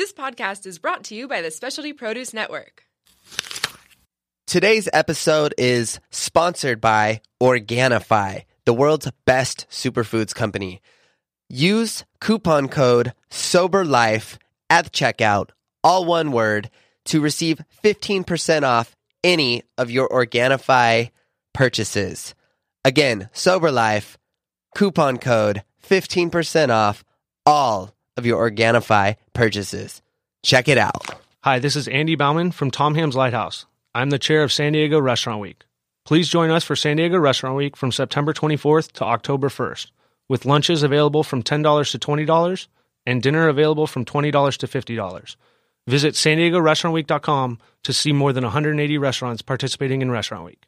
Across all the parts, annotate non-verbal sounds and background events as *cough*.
This podcast is brought to you by the Specialty Produce Network. Today's episode is sponsored by Organifi, the world's best superfoods company. Use coupon code SOBERLIFE at checkout, all one word, to receive 15% off any of your Organifi purchases. Again, SoberLife, coupon code 15% off all of your Organifi purchases. Check it out. Hi, this is Andy Bauman from Tom Ham's Lighthouse. I'm the chair of San Diego Restaurant Week. Please join us for San Diego Restaurant Week from September 24th to October 1st, with lunches available from $10 to $20 and dinner available from $20 to $50. Visit san diego restaurantweek.com to see more than 180 restaurants participating in Restaurant Week.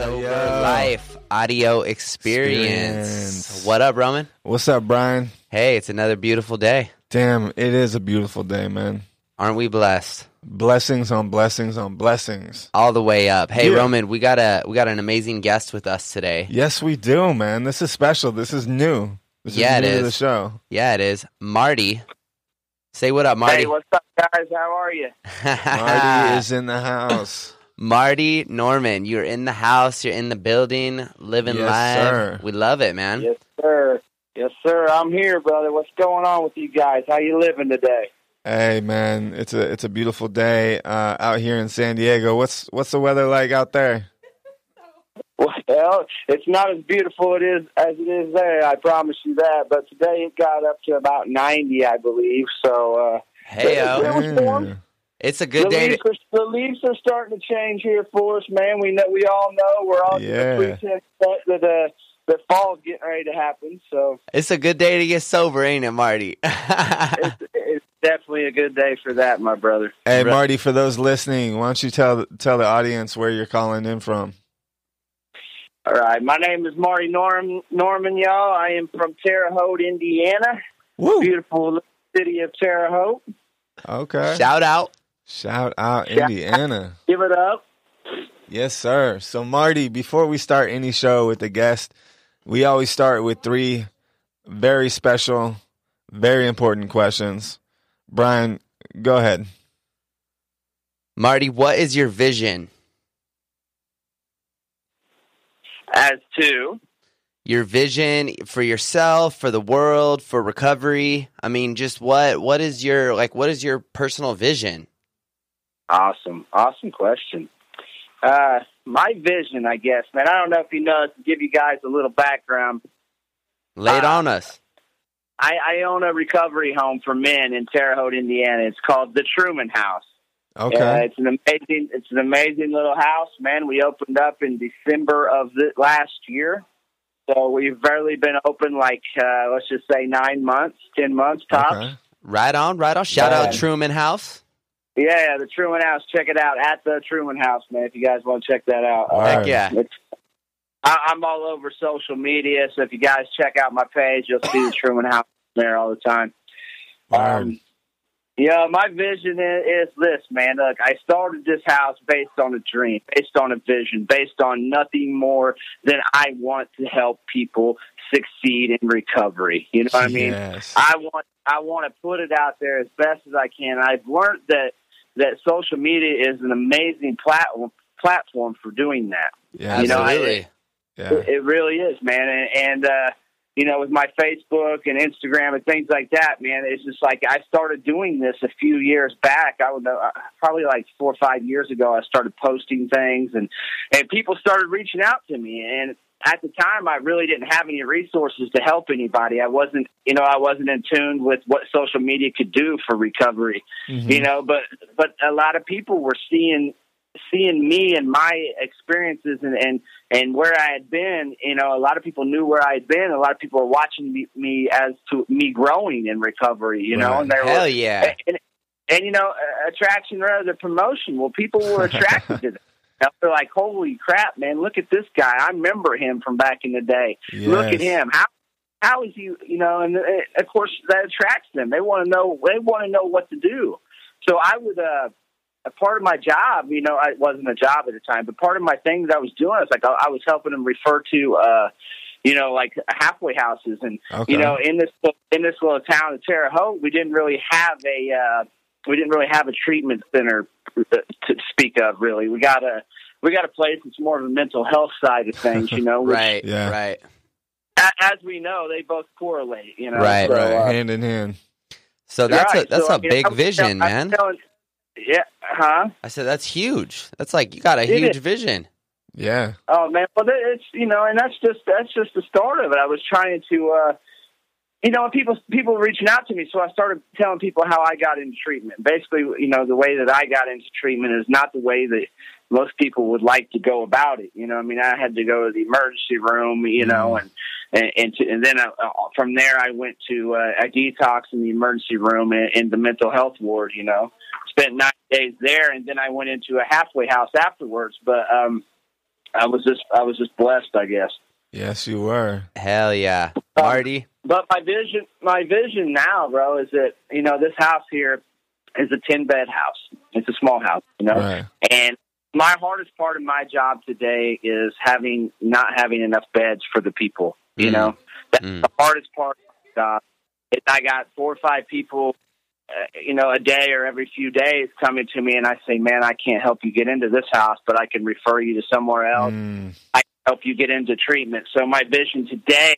Sober yo. Life audio experience. Experience. What up, Roman? What's up, Brian? Hey, it's another beautiful day. Damn, it is a beautiful day, man. Aren't we blessed? Blessings on blessings on blessings. All the way up. Hey, Yeah. Roman, we got a we got an amazing guest with us today. Yes, we do, man. This is special. This is new. This Yeah, it is new to the show. Yeah, it is. Marty. Say what up, Marty. Hey, what's up, guys? How are you? *laughs* Marty is in the house. Marty Norman, you're in the house, you're in the building, living Yes, live. sir. We love it, man. Yes, sir. Yes, sir. I'm here, brother. What's going on with you guys? How you living today? Hey, man, it's a it's a beautiful day uh, out here in San Diego. What's what's the weather like out there? Well, it's not as beautiful it is as it is there. I promise you that. But today it got up to about 90, I believe. So uh, Hey, Yeah. yo. It was warm. It's a good the day. leaves, To, are, the leaves are starting to change here for us, man. We know we all know we're all Yeah. pretense that that uh, that fall's getting ready to happen. So it's a good day to get sober, ain't it, Marty? *laughs* it's, it's definitely a good day for that, my brother. Hey, Right. Marty, for those listening, why don't you tell tell the audience where you're calling in from? All right, my name is Marty Norm, Norman, y'all. I am from Terre Haute, Indiana. Woo! Beautiful city of Terre Haute. Okay. Shout out. Shout out Shout- Indiana. Give it up. Yes, sir. So, Marty, before we start any show with a guest, we always start with three very special, very important questions. Brian, go ahead. Marty, what is your vision? As to, Your vision for yourself, for the world, for recovery? I mean, just what what is your like what is your personal vision? Awesome, awesome question. Uh, my vision, I guess, man. I don't know if you know. To give you guys a little background, Lay it Uh, on us. I, I own a recovery home for men in Terre Haute, Indiana. It's called the Truman House. Okay. Uh, it's an amazing, it's an amazing little house, man. We opened up in December of the last year, so we've barely been open like uh, let's just say nine months, ten months tops. Okay. Right on, right on. Shout Yeah. out Truman House. Yeah, the Truman House. Check it out at the Truman House, man. If you guys want to check that out, All Heck right. yeah. It's, I, I'm all over social media, so if you guys check out my page, you'll see the Truman House there all the time. Word. Um, yeah, my vision is, is this, man. Look, I started this house based on a dream, based on a vision, based on nothing more than I want to help people succeed in recovery. You know what I mean? I want I want to put it out there as best as I can. I've learned that that social media is an amazing platform platform for doing that. Yeah. you know, I- Absolutely. yeah. It, it really is, man. And, and uh, you know, with my Facebook and Instagram and things like that, man, it's just like I started doing this a few years back. I would know, uh, probably like four or five years ago. I started posting things, and and people started reaching out to me. And at the time, I really didn't have any resources to help anybody. I wasn't, you know, I wasn't in tune with what social media could do for recovery Mhm. you know but but a lot of people were seeing seeing me and my experiences and and and where I had been you know a lot of people knew where I had been a lot of people were watching me, me as to me growing in recovery you know Right. and they Hell were yeah. and, and you know attraction rather than promotion well people were attracted to that they're like holy crap man look at this guy I remember him from back in the day look at him how how is he? You know, and uh, of course that attracts them. They want to know. They want to know what to do. So I would. uh a part of my job, you know, it wasn't a job at the time, but part of my thing that I was doing is like I, I was helping them refer to, uh, you know, like halfway houses, and Okay. you know, in this in this little town of Terre Haute, we didn't really have a uh, we didn't really have a treatment center to speak of. Really, we got a we got a place that's more of a mental health side of things. You know, *laughs* which, Right. Yeah. Right. as we know, they both correlate. You know, Right. So, right, uh, hand in hand. So that's right. a that's So, a I mean, big I was vision, tell- I was man. telling- yeah, huh? I said that's huge. That's like you got a It huge is. vision. Yeah. Oh man, well it's you know, and that's just that's just the start of it. I was trying to, uh you know, people people were reaching out to me, so I started telling people how I got into treatment. Basically, you know, the way that I got into treatment is not the way that most people would like to go about it. You know, I mean, I had to go to the emergency room, you know, and and and, to, and then uh, from there I went to uh, a detox in the emergency room in, in the mental health ward. You know, spent nine days there, and then I went into a halfway house afterwards. But um, I was just I was just blessed, I guess. Yes, you were. Hell yeah, Um, Marty. But my vision, my vision now, bro, is that you know this house here is a ten bed house. It's a small house, you know, Right. and my hardest part of my job today is having not having enough beds for the people. You Mm. know, that's Mm. the hardest part of I got four or five people, uh, you know, a day or every few days coming to me, and I say, "Man, I can't help you get into this house, but I can refer you to somewhere else." Mm, help you get into treatment. So my vision today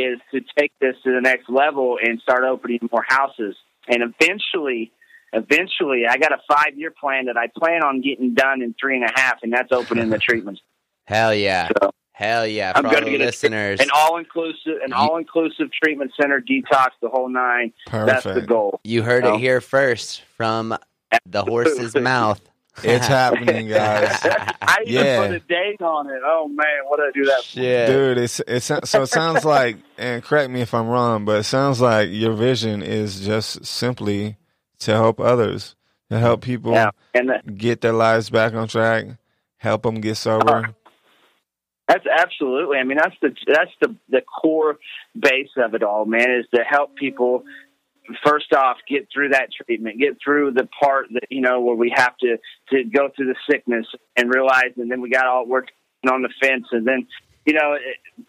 is to take this to the next level and start opening more houses. And eventually, eventually, I got a five year plan that I plan on getting done in three and a half, and that's opening the *laughs* treatments. Hell yeah. So Hell yeah. I'm all gonna the get a- listeners. an all inclusive, an all inclusive treatment center, detox, the whole nine. Perfect. That's the goal. You heard No. it here first from the horse's mouth. *laughs* It's happening, guys. *laughs* I even Yeah. put a date on it. Oh man, what did I do that? For? Shit. Dude, it's it so so it sounds *laughs* like and correct me if I'm wrong, but it sounds like your vision is just simply to help others, to help people Yeah, and the, get their lives back on track, help them get sober. Uh-huh. That's absolutely. I mean, that's the that's the the core base of it all, man. Is to help people first off get through that treatment, get through the part that you know where we have to to go through the sickness and realize, and then we got all work on the fence, and then you know,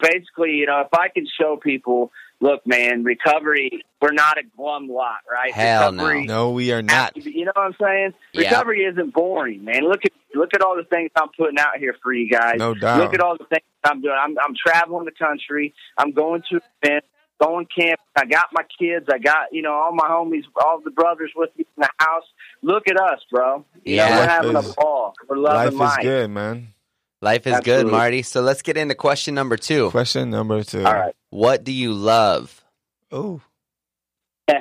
basically, you know, if I can show people, look, man, recovery, we're not a glum lot, right? Hell recovery, No, we are not. You know what I'm saying? Yeah. Recovery isn't boring, man. Look at look at all the things I'm putting out here for you guys. No doubt. Look at all the things I'm doing. I'm I'm traveling the country. I'm going to events, going camping. I got my kids. I got you know all my homies, all the brothers with me in the house. Look at us, bro. You Yeah. know, we're having is- a ball. We're loving Life loving is good, man. Life is good, Marty. So let's get into question number two. Question number two. All right. What do you love? Oh, *laughs* I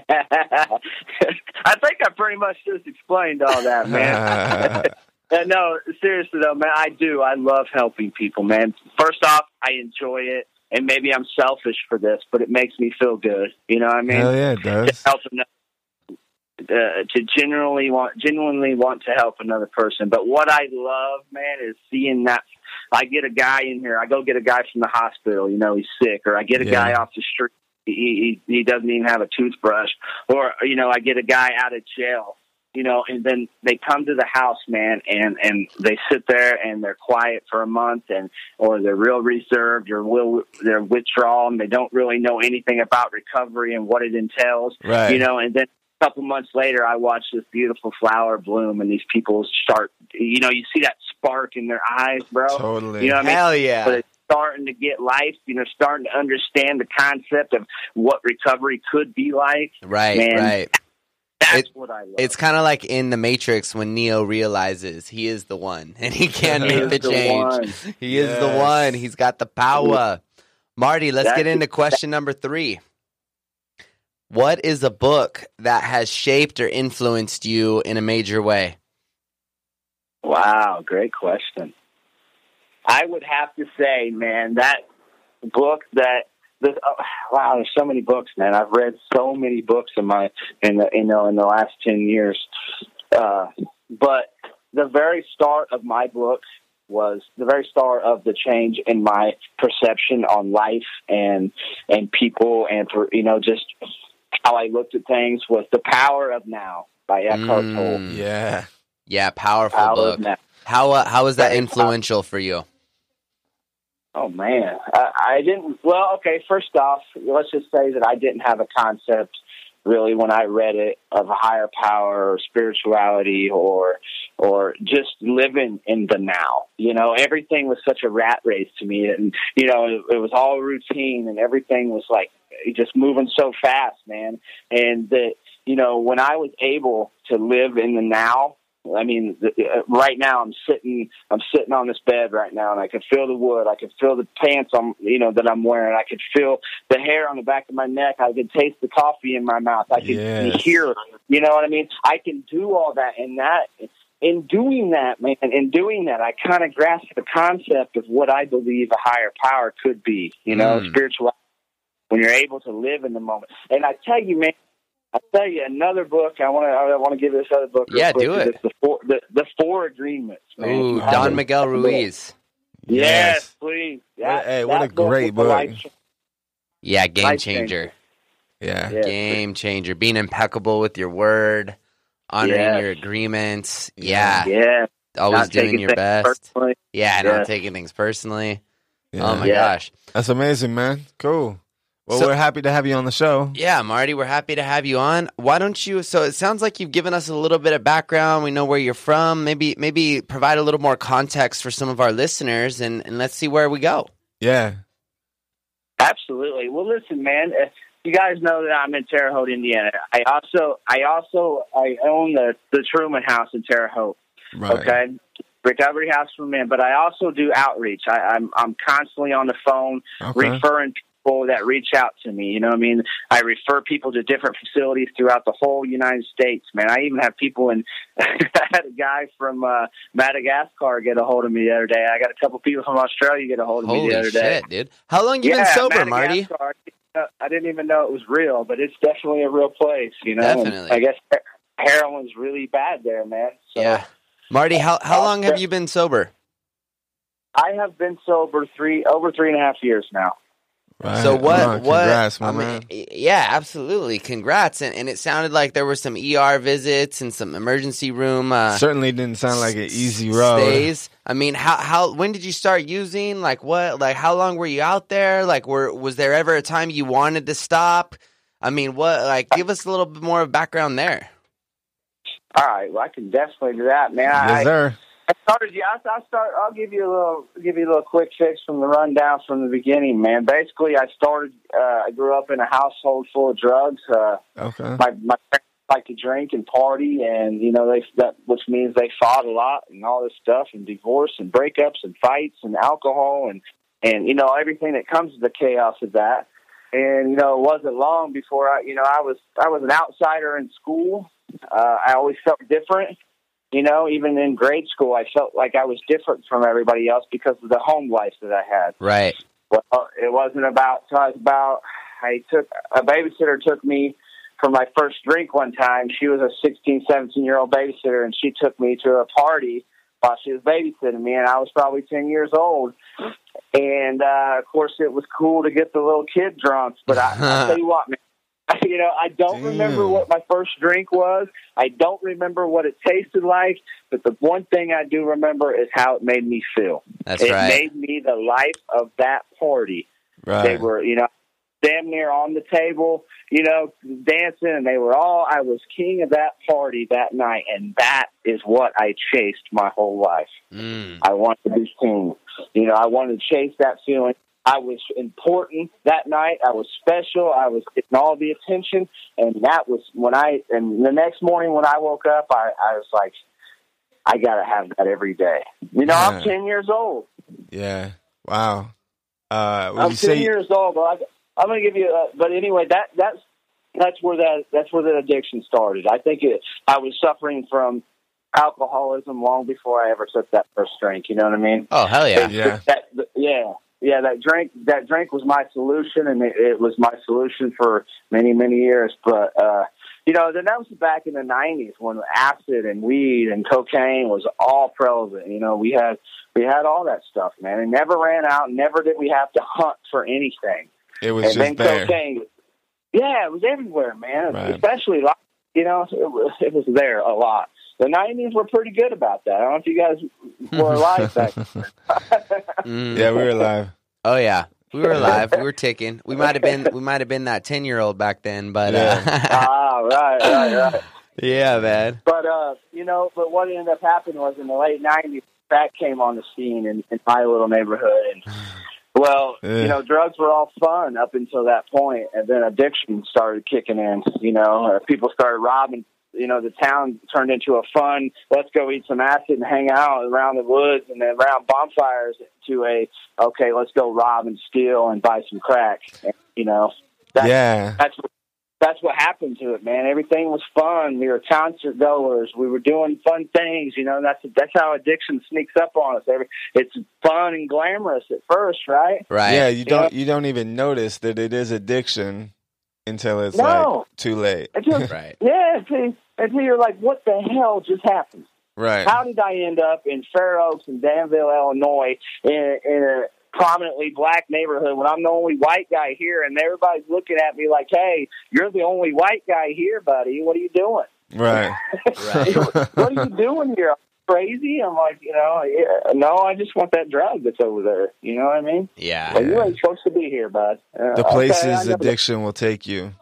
think I pretty much just explained all that, man. *laughs* Uh, no, seriously though, man, I do. I love helping people, man. First off, I enjoy it, and maybe I'm selfish for this, but it makes me feel good. You know what I mean? hell yeah, it To does. help another, uh, to genuinely want, genuinely want to help another person. But what I love, man, is seeing that. I get a guy in here. I go get a guy from the hospital. You know, he's sick, or I get a Yeah. guy off the street. He, he he doesn't even have a toothbrush, or you know, I get a guy out of jail you know, and then they come to the house, man, and and they sit there and they're quiet for a month, and or they're real reserved or will they're withdrawn. and they don't really know anything about recovery and what it entails, Right. you know, and then. a Couple months later, I watch this beautiful flower bloom, and these people start. You know, you see that spark in their eyes, bro. Totally. You know what I mean? Hell yeah. But it's starting to get life. You know, starting to understand the concept of what recovery could be like. right, Man. right. That's It- what I love. It's kind of like in the Matrix when Neo realizes he is the one and he can't He make the the change. one. *laughs* He is the one. He's got the power. Marty, let's get into question number three. What is a book that has shaped or influenced you in a major way? Wow, great question. I would have to say, man, that book that the, oh, wow, there's so many books, man. I've read so many books in my in the you know in the last ten years. Uh, but the very start of my book was the very start of the change in my perception on life and and people and for you know just how I looked at things was the power of now by Eckhart Tolle. Mm. Yeah. Yeah, powerful Power book. of now. How uh, how was that influential for you? Oh man, I, I didn't. Well, okay. First off, let's just say that I didn't have a concept really when I read it of a higher power or spirituality or or just living in the now. You know, everything was such a rat race to me, and you know, it, it was all routine, and everything was like just moving so fast, man. And that you know, when I was able to live in the now. I mean, uh, right now I'm sitting, I'm sitting on this bed right now, and I can feel the wood. I can feel the pants I'm, you know, that I'm wearing. I can feel the hair on the back of my neck. I can taste the coffee in my mouth. I can Yes. hear, you know what I mean? I can do all that, and that, in doing that, man, in doing that, I kind of grasp the concept of what I believe a higher power could be. You know, Mm. spiritual. When you're able to live in the moment, and I tell you, man. I tell you another book. I want to. I want to give this other book. Yeah, quick, do 'cause it. It's the four. The, the four agreements. Man. Ooh, You have Don to- Miguel Ruiz. Yes, please. What- hey, what a that book great book. life- Yeah, game Life changer. Yeah. Yeah. Game changer. Being impeccable with your word, honoring Yes. your agreements. Yeah, Yeah, always not doing your best. personally. Yeah, Yeah. not taking things personally. Oh yeah. Oh my Yeah. gosh. That's amazing, man. Cool. Well, So- we're happy to have you on the show. Yeah, Marty, we're happy to have you on. Why don't you? So it sounds like you've given us a little bit of background. We know where you're from. Maybe, maybe provide a little more context for some of our listeners, and, and let's see where we go. Yeah. Absolutely. Well, listen, man. uh, You guys know that I'm in Terre Haute, Indiana. I also, I also, I own the the Truman House in Terre Haute. Right. Okay. Recovery House for Men, but I also do outreach. I, I'm I'm constantly on the phone Okay. referring people that reach out to me. You know what I mean? I refer people to different facilities throughout the whole United States, man. I even have people in *laughs* I had a guy from uh Madagascar get a hold of me the other day. I got a couple people from Australia get a hold of me the other day. shit, dude! How long you been sober, Marty? Madagascar, uh, I didn't even know it was real, but it's definitely a real place, you know. and Definitely. I guess heroin's really bad there, man. So Yeah, Marty. How how long have you been sober? I have been sober three over three and a half years now. Right. So what? on. what? Congrats, my I mean, man. yeah, absolutely. Congrats. And, and it sounded like there were some ER visits and some emergency room uh, Certainly didn't sound like an easy road. stays. I mean, how how when did you start using? Like what? Like how long were you out there? Like were was there ever a time you wanted to stop? I mean, what? Like give us a little bit more of background there. All right, well, I can definitely do that, man. I, Yes, sir. I started. Yeah, I, I start. I'll give you a little, give you a little quick fix from the rundown from the beginning, man. Basically, I started. Uh, I grew up in a household full of drugs. Uh, Okay. my my parents like to drink and party, and you know they that which means they fought a lot and all this stuff, and divorce and breakups and fights and alcohol and and you know everything that comes with the chaos of that. And you know it wasn't long before I you know I was I was an outsider in school. Uh, I always felt different. You know, even in grade school, I felt like I was different from everybody else because of the home life that I had. Right. Well, it wasn't about. So it was about. I took a babysitter took me for my first drink one time. She was a 16, 17 year old babysitter, and she took me to a party while she was babysitting me, and I was probably ten years old. And uh, of course, it was cool to get the little kid drunk. But I, I *laughs* tell you what, man. *laughs* You know, I don't remember what my first drink was. I don't remember what it tasted like. But the one thing I do remember is how it made me feel. That's it right. made me the life of that party. Right. They were, you know, damn near on the table, you know, dancing, and they were all. I was king of that party that night, and that is what I chased my whole life. Mm. I wanted to be king. You know, I wanted to chase that feeling. I was important that night. I was special. I was getting all the attention, and that was when I. And the next morning when I woke up, I, I was like, I got to have that every day. You know, I'm ten years old. Yeah. Wow. Uh, I'm ten say years old, but I, I'm going to give you. Uh, but anyway, that that's that's where that that's where the addiction started. I think it. I was suffering from alcoholism long before I ever took that first drink. You know what I mean? Oh hell yeah. Yeah. That, yeah, yeah. That drink, that drink was my solution, and it, it was my solution for many, many years. But uh, you know, then that was back in the '90s when acid and weed and cocaine was all prevalent. You know, we had we had all that stuff, man. It never ran out. Never did we have to hunt for anything. It was and just then there. cocaine, yeah, it was everywhere, man. Right. Especially, like, you know, it was, it was there a lot. The '90s were pretty good about that. I don't know if you guys were alive back. then. *laughs* Mm. Yeah, we were alive. Oh yeah, we were alive. We were ticking. We might have been. We might have been that ten year old back then. But uh, *laughs* ah, right, right, right. yeah, man. But uh, you know, but what ended up happening was in the late '90s, crack came on the scene in, in my little neighborhood, and well, Yeah. you know, drugs were all fun up until that point, and then addiction started kicking in. You know, uh, people started robbing. You know, the town turned into a fun. Let's go eat some acid and hang out around the woods and then around bonfires. To a okay, let's go rob and steal and buy some crack. And, you know, that, yeah. that's that's what happened to it, man. Everything was fun. We were concert goers. We were doing fun things. You know, that's that's how addiction sneaks up on us. Every it's fun and glamorous at first, right? Right. Yeah, you don't you don't even notice that it is addiction until it's No. like too late. Until, *laughs* Right. yeah, until, until you're like, what the hell just happened? Right. How did I end up in Fair Oaks and Danville, Illinois, in, in a prominently black neighborhood when I'm the only white guy here, and everybody's looking at me like, "Hey, you're the only white guy here, buddy. What are you doing?" Right. Right. *laughs* what are you doing here? Crazy? I'm like, you know, yeah, no, I just want that drug that's over there. You know what I mean? Yeah. Well, you ain't supposed to be here, bud. Uh, The okay, places I know. addiction will take you.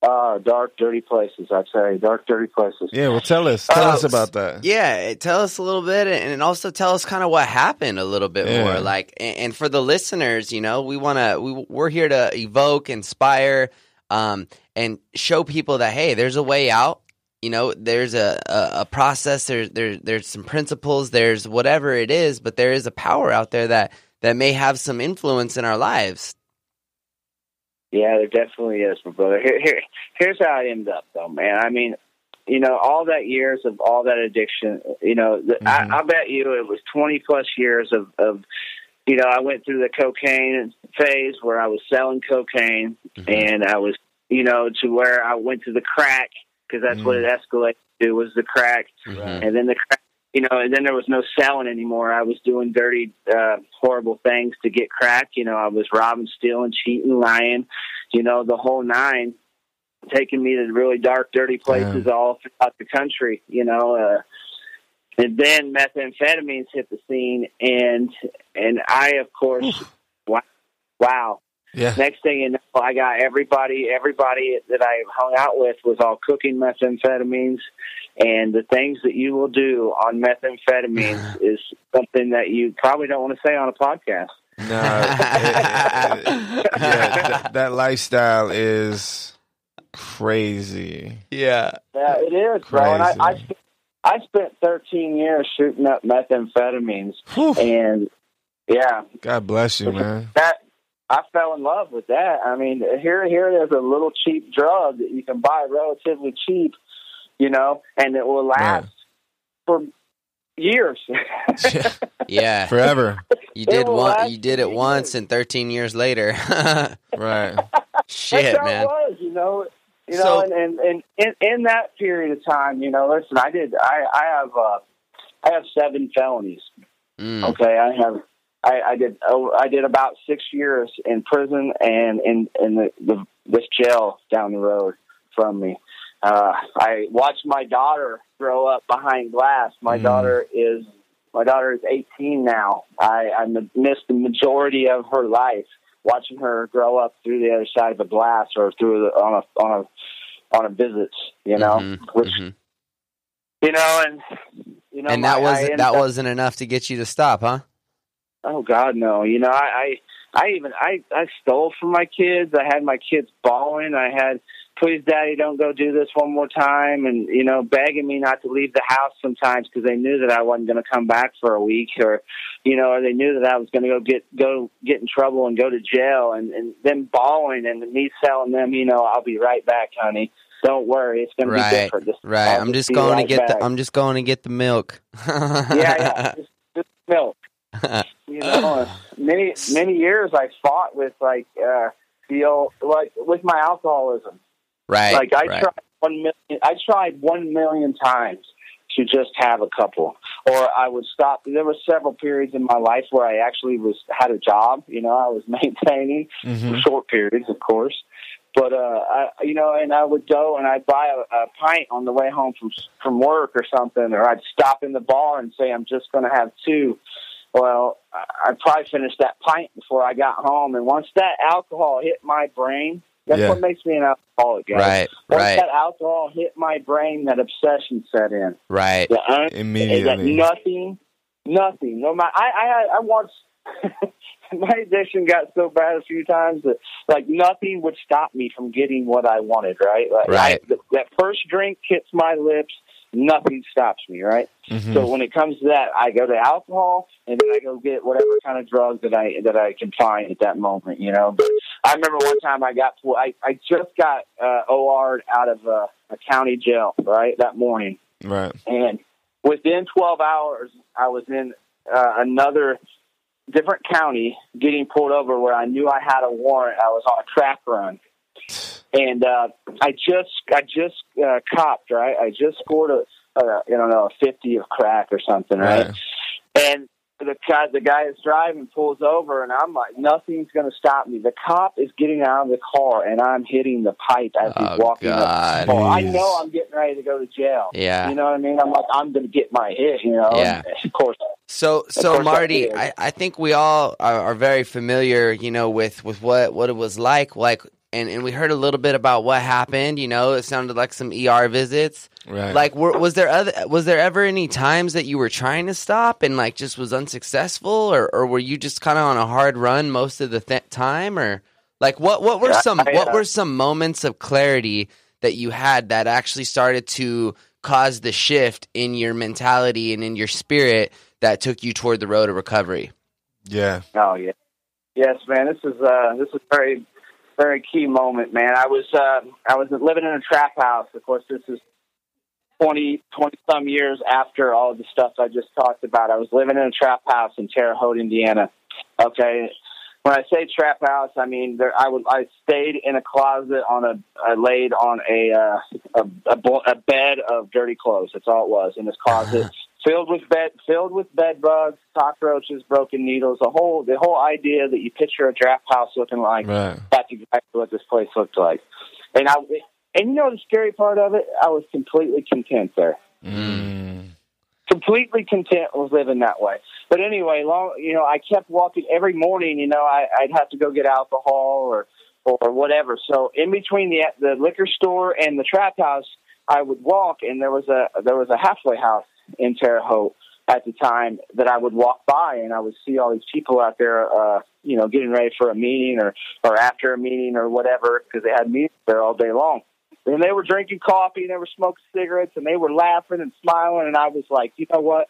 Uh, dark, dirty places. I'd say dark, dirty places. Yeah, well tell us. Tell Uh, us about that. Yeah, tell us a little bit, and also tell us kind of what happened a little bit Yeah. more. Like, and and for the listeners, you know, we want to we we're here to evoke, inspire, um, and show people that hey, there's a way out. You know, there's a, a, a process. There's there, there's some principles. There's whatever it is, but there is a power out there that that may have some influence in our lives. Yeah, there definitely is, my brother. Here, here, here's how it ended up, though, man. I mean, you know, all that years of all that addiction. You know, Mhm. I, I bet you it was twenty plus years of, of, you know, I went through the cocaine phase where I was selling cocaine, and I was, you know, to where I went to the crack because that's what it escalated to was the crack, Mhm. and then the crack. You know, and then there was no selling anymore. I was doing dirty, uh, horrible things to get crack. You know, I was robbing, stealing, cheating, lying. You know, the whole nine, taking me to really dark, dirty places all throughout the country. You know, uh, and then methamphetamines hit the scene, and and I, of course, wow, wow. Yeah. Next thing you know, I got everybody. Everybody that I hung out with was all cooking methamphetamines, and the things that you will do on methamphetamines *laughs* is something that you probably don't want to say on a podcast. No. it- it- it- yeah, that, that lifestyle is crazy. Yeah. Yeah, it is, bro. And I, I, Crazy. sp- I spent 13 years shooting up methamphetamines, Whew. and yeah, God bless you, man. that I fell in love with that. I mean, here, here, there's a little cheap drug that you can buy relatively cheap, you know, and it will last Right. for years. *laughs* *laughs* Yeah. Forever. You It did one. You did it years. once, and 13 years later. *laughs* Right. Shit, That's how man. it was, you know. You So- know, and, and, and in, in that period of time, you know, listen, I did, I, I have, uh, I have seven felonies. Mm. Okay, I have. I, I did. Oh, I did about six years in prison and in in the, the this jail down the road from me. Uh, I watched my daughter grow up behind glass. My Mm. daughter is my daughter is 18 now. I, I missed the majority of her life watching her grow up through the other side of a glass or through the, on a on a on a visit. You know, Mhm, which mhm. you know, and you know, and that was that up- wasn't enough to get you to stop, huh? Oh God, no! You know, I, I, I even I, I stole from my kids. I had my kids bawling. I had, please, Daddy, don't go do this one more time, and you know, begging me not to leave the house sometimes because they knew that I wasn't going to come back for a week, or, you know, or they knew that I was going to go get go get in trouble and go to jail, and and them bawling and me telling them, you know, I'll be right back, honey. Don't worry, it's going to Right, be different. This- Right. I'll I'm just going right to get back. the. I'm just going to get the milk. *laughs* yeah, yeah, just, just milk. *laughs* you know, many many years I fought with like uh the old like with my alcoholism. right. like I right. tried one million. I tried one million times to just have a couple, or I would stop. There were several periods in my life where I actually was had a job. You know, I was *laughs* maintaining Mhm. for short periods, of course. But uh, I, you know, and I would go and I'd buy a, a pint on the way home from from work or something, or I'd stop in the bar and say I'm just going to have two. Well, I- probably finished that pint before I got home, and once that alcohol hit my brain, that's Yeah. what makes me an alcoholic. Guys. Right, Once right, that alcohol hit my brain, that obsession set in. right. Un- that Immediately. nothing, nothing. No matter. I I I once *laughs* my addiction got so bad a few times that like nothing would stop me from getting what I wanted. Right. Like, Right. I, th- that first drink hits my lips. Nothing stops me. Right. Mhm. So when it comes to that, I go to alcohol and then I go get whatever kind of drug that I that I can find at that moment. You know. But I remember one time I got I I just got uh, OR'd out of uh, a county jail. Right that morning right. and within 12 hours, I was in uh, another different county getting pulled over where I knew I had a warrant. I was on a track run, and uh, I just I just uh, copped right. I just scored a, a don't know a 50 of crack or something right, Right. and. The guy, the guy that's driving pulls over, and I'm like, nothing's going to stop me. The cop is getting out of the car, and I'm hitting the pipe as Oh, he's walking up. God. car. I know I'm getting ready to go to jail. Yeah. You know what I mean? I'm like, I'm going to get my hit, you know? Yeah. And of course. So, so course Marty. I, I think we all are, are very familiar, you know, with, with what, what it was like, like, and, and we heard a little bit about what happened. You know, it sounded like some ER visits. Right. Like, were, was there other, was there ever any times that you were trying to stop and like just was unsuccessful, or, or were you just kind of on a hard run most of the th- time, or like what, what were Yeah, some, I, what uh, were some moments of clarity that you had that actually started to cause the shift in your mentality and in your spirit that took you toward the road of recovery? yeah. Oh, yeah. Yes, man. This is, uh, this is very, very key moment, man. I was, uh, I was living in a trap house. Of course, this is 20, 20 some years after all the stuff I just talked about. I was living in a trap house in Terre Haute, Indiana. Okay. When I say trap house, I mean there. I would. I stayed in a closet on a. I laid on a uh, a, a, a bed of dirty clothes. That's all it was in this closet, *laughs* filled with bed, filled with bed bugs, cockroaches, broken needles. The whole the whole idea that you picture a draft house looking like Right. that's exactly what this place looked like. And I and you know the scary part of it, I was completely content there. Mm. Completely content with living that way. But anyway, long you know, I kept walking every morning. You know, I, I'd have to go get alcohol or or whatever. So in between the the liquor store and the trap house, I would walk, and there was a there was a halfway house in Terre Haute at the time that I would walk by, and I would see all these people out there, uh, you know, getting ready for a meeting or or after a meeting or whatever, because they had meetings there all day long. And they were drinking coffee, and they were smoking cigarettes, and they were laughing and smiling, and I was like, you know what?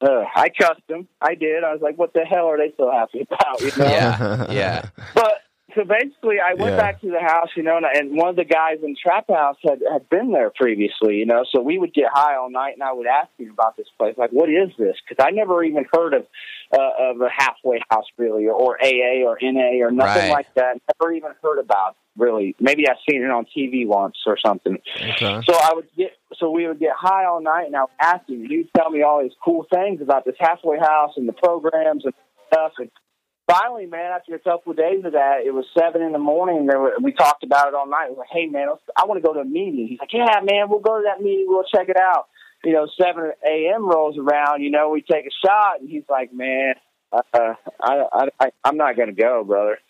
Uh, I cussed them. I did. I was like, "What the hell are they so happy about?" You know? Yeah, yeah. But so basically, I went Yeah. back to the house, you know, and, and one of the guys in Trap House had had been there previously, you know. So we would get high all night, and I would ask him about this place, like, "What is this?" Because I never even heard of uh, of a halfway house, really, or, or AA or NA or nothing Right. like that. Never even heard about really. Maybe I've seen it on TV once or something. Okay. So I would get, so we would get high all night, and I would ask him. He'd tell me all these cool things about this halfway house and the programs and stuff. And finally, man, after a couple of days of that, it was seven in the morning. There were, we talked about it all night. We were like, "Hey, man, I want to go to a meeting." He's like, "Yeah, man, we'll go to that meeting. We'll check it out." You know, seven a.m. rolls around. You know, we take a shot, and he's like, "Man, uh, I, I, I, I'm not going to go, brother." *laughs*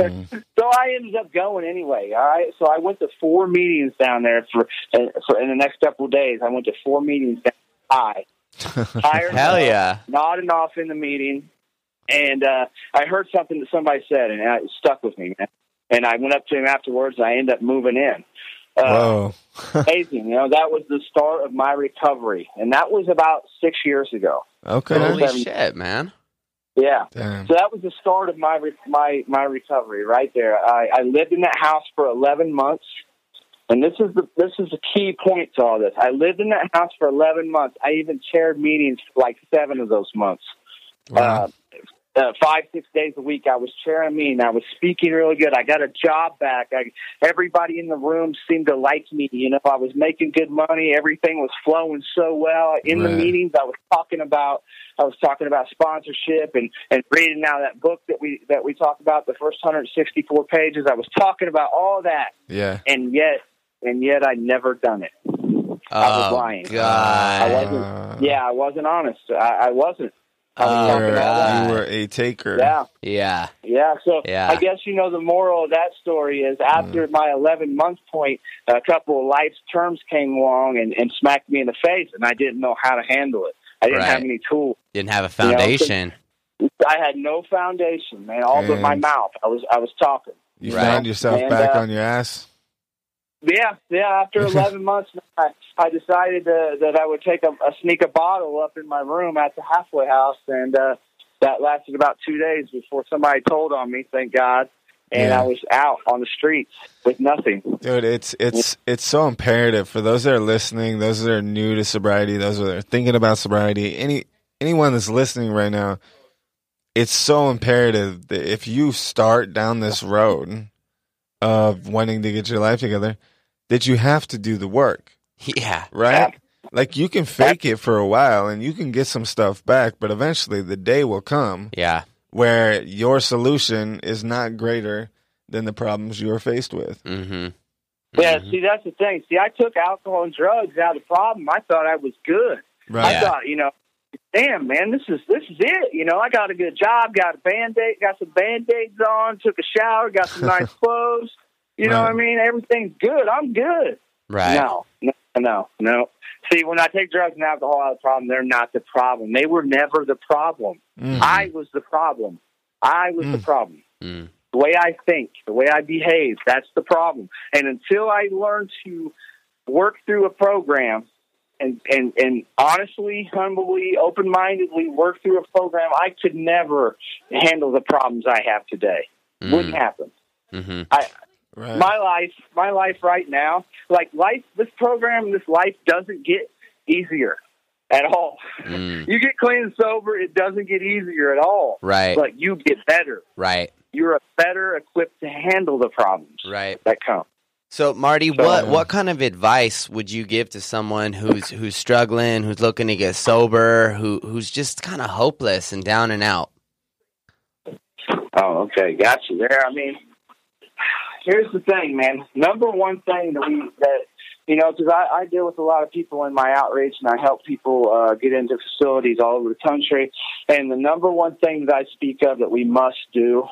Mm. So I ended up going anyway. All right. So I went to four meetings down there for, uh, for in the next couple of days. I went to four meetings down high. *laughs* Tired Hell enough, yeah. Nodding off in the meeting, and uh, I heard something that somebody said, and it stuck with me, man. And I went up to him afterwards. And I ended up moving in. Uh, Whoa. *laughs* amazing. You know, that was the start of my recovery, and that was about six years ago. Okay. Holy Seven- shit, man. Yeah. Damn. So that was the start of my re- my my recovery right there. I, I lived in that house for eleven months, and this is the this is the key point to all this. I lived in that house for eleven months. I even chaired meetings for like seven of those months. Wow. Uh, uh, five, six days a week. I was chairing me and I was speaking really good. I got a job back. I, everybody in the room seemed to like me. You know, I was making good money. Everything was flowing so well. In Right. the meetings, I was talking about, I was talking about sponsorship and, and reading now that book that we, that we talked about, the first 164 pages. I was talking about all that. Yeah. And yet, and yet I never done it. I was Oh, lying. God. I wasn't, yeah, I wasn't honest. I, I wasn't. I was talking You're- all you were a taker. Yeah. Yeah. Yeah, so Yeah. I guess you know the moral of that story is after my 11 month point, a couple of life's terms came along and, and smacked me in the face, and I didn't know how to handle it. I didn't have any tools. Didn't have a You know, foundation. I had no foundation, man. All but my mouth. I was I was talking. You Right. found yourself And, back uh, on your ass. Yeah, yeah. After *laughs* 11 months, I, I decided uh, that I would take a, a sneak a bottle up in my room at the halfway house, and uh, that lasted about two days before somebody told on me. Thank God. And Yeah. I was out on the streets with nothing. Dude, it's it's it's so imperative for those that are listening, those that are new to sobriety, those that are thinking about sobriety, any anyone that's listening right now, it's so imperative that if you start down this road of wanting to get your life together, that you have to do the work, Yeah. right? Like you can fake it for a while and you can get some stuff back, but eventually the day will come Yeah. where your solution is not greater than the problems you are faced with. Mm-hmm. Yeah, see, that's the thing. See, I took alcohol and drugs out of the problem. I thought I was good. Right. I thought, you know, damn, man, this is this is it. You know, I got a good job, got a band aid, got some band aids on, took a shower, got some nice *laughs* clothes. You know Right. what I mean? Everything's good. I'm good. Right. No, no, no, no. See, when I take drugs and alcohol out of the problem, they're not the problem. They were never the problem. Mm. I was the problem. I was the Mm. problem. Mm. The way I think, the way I behave, that's the problem. And until I learn to work through a program and, and, and honestly, humbly, open mindedly work through a program, I could never handle the problems I have today. Mm. Wouldn't happen. Mm-hmm. Right. My life, my life right now, like life, this program, this life doesn't get easier at all. Mm. You get clean and sober, it doesn't get easier at all. Right. But you get better. Right. You're a better equipped to handle the problems Right. that come. So Marty, So- what what kind of advice would you give to someone who's who's struggling, who's looking to get sober, who who's just kind of hopeless and down and out? Oh, okay, got you there. I mean, here's the thing, man. Number one thing that we that you know, because I, I deal with a lot of people in my outreach, and I help people uh, get into facilities all over the country. And the number one thing that I speak of that we must do,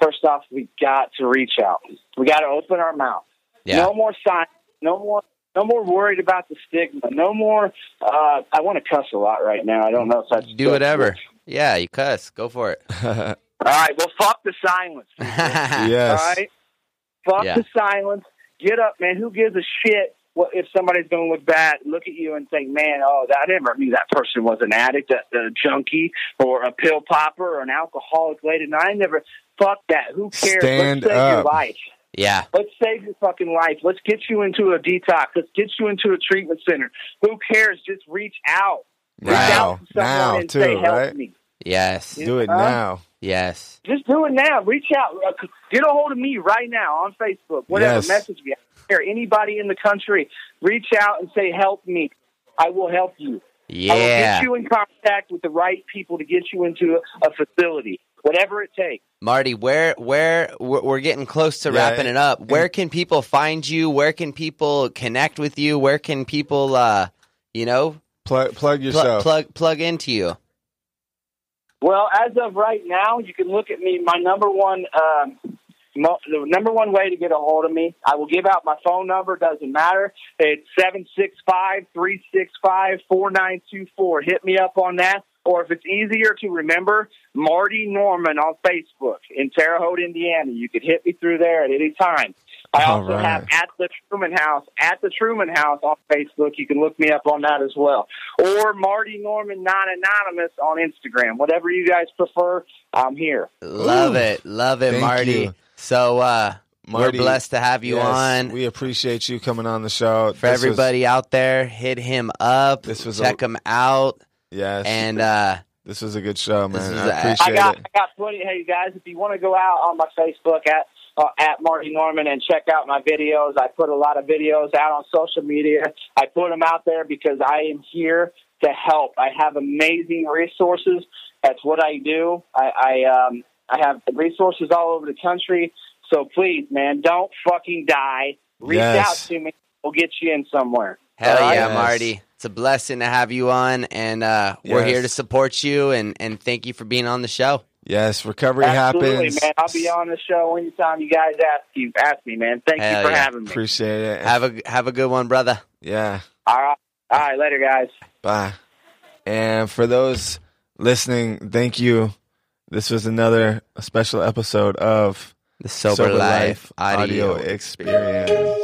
first off, we got to reach out. We got to open our mouth. Yeah. No more sign. No more. No more worried about the stigma. No more. Uh, I want to cuss a lot right now. I don't know if that's Do whatever. Yeah, you cuss. Go for it. *laughs* All right. Well, fuck the silence. *laughs* yes. All right. Fuck Yeah. the silence. Get up, man. Who gives a shit what if somebody's going to look bad, look at you and think, man, oh, that I never knew that person was an addict, a, a junkie, or a pill popper, or an alcoholic lady. And I never. Fuck that. Who cares? Stand Let's save your life. Yeah. Let's save your fucking life. Let's get you into a detox. Let's get you into a treatment center. Who cares? Just reach out. Reach Now. out to Now, and too, say, help right? me. Yes. Do it Huh? now. Yes. Just do it now. Reach out. Uh, Get a hold of me right now on Facebook. Whatever. Yes. Message me. I don't care. Anybody in the country, reach out and say, help me. I will help you. I will Yeah. get you in contact with the right people to get you into a, a facility. Whatever it takes. Marty, where where we're we're getting close to Yeah, wrapping it up. Where can people find you? Where can people connect with you? Where can people uh you know Plug plug pl- yourself. plug plug into you? Well, as of right now, you can look at me. My number one, um, mo- the number one way to get a hold of me, I will give out my phone number. Doesn't matter. It's seven six five three six five four nine two four. Hit me up on that. Or if it's easier to remember, Marty Norman on Facebook in Terre Haute, Indiana. You could hit me through there at any time. I also right. have at the Truman House, at the Truman House on Facebook. You can look me up on that as well. Or Marty Norman Non Anonymous on Instagram. Whatever you guys prefer, I'm here. Love Ooh. it. Love it, Thank Marty. you. So uh Marty, we're blessed to have you yes, on. We appreciate you coming on the show. For everybody out there, hit him up. This was check a- him out. Yes. And uh This was a good show, man. was I a- appreciate I got it. I got plenty. Hey, you guys, if you want to go out on my Facebook at uh, at Marty Norman and check out my videos, I put a lot of videos out on social media. I put them out there because I am here to help. I have amazing resources. That's what I do. I I, um, I have resources all over the country. So please, man, don't fucking die. Reach Yes. out to me. We'll get you in somewhere. Hell All right? yeah, Yes. Marty. It's a blessing to have you on, and uh, we're here to support you, and, and thank you for being on the show. Yes, recovery Absolutely, happens. man. I'll be on the show anytime you guys ask you ask me, man. Thank Hell you for yeah. having me. Appreciate it. Have a have a good one, brother. yeah. All right. All right, later, guys. Bye. And for those listening, thank you. This was another special episode of The Sober, Life, audio. experience.